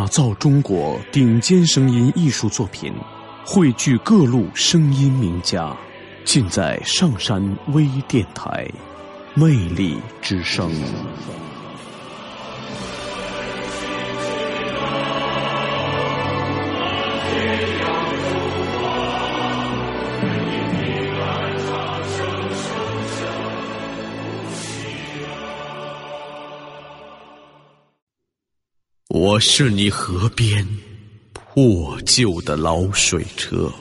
打造中国顶尖声音艺术作品，汇聚各路声音名家，尽在上山微电台，魅力之声。我是你河边破旧的老水车，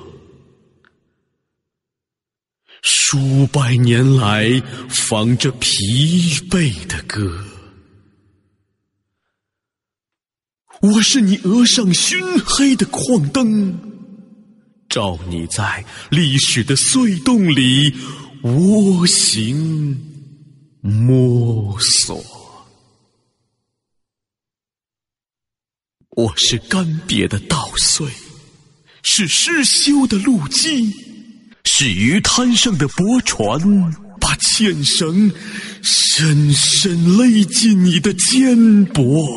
数百年来放着疲惫的歌。我是你额上熏黑的矿灯，照你在历史的隧洞里蜗行摸索。我是干瘪的稻穗，是失修的路基，是鱼滩上的驳船，把纤绳深深勒进你的肩膊。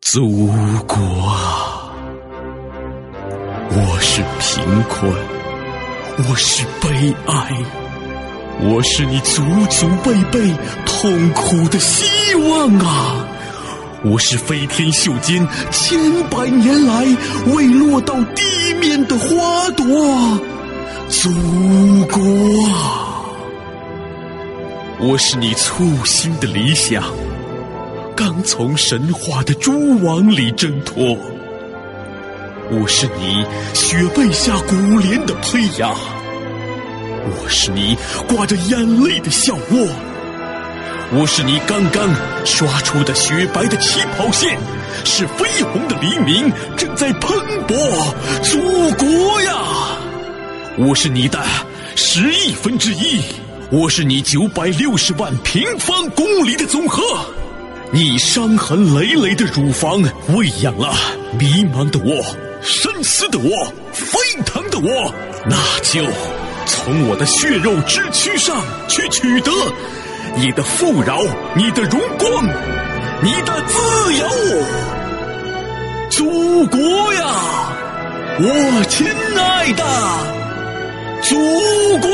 祖国啊，我是贫困，我是悲哀，我是你祖祖辈辈痛苦的希望啊！我是飞天袖间千百年来未落到地面的花朵，祖国啊！我是你簇新的理想，刚从神话的蛛网里挣脱。我是你雪被下古莲的胚芽，我是你挂着眼泪的笑窝。我是你刚刚刷出的雪白的起跑线，是绯红的黎明正在喷薄，祖国呀！我是你的十亿分之一，我是你九百六十万平方公里的总和。你伤痕累累的乳房喂养了迷茫的我，深思的我，沸腾的我，那就从我的血肉之躯上去取得。你的富饶，你的荣光，你的自由，祖国呀，我亲爱的祖国。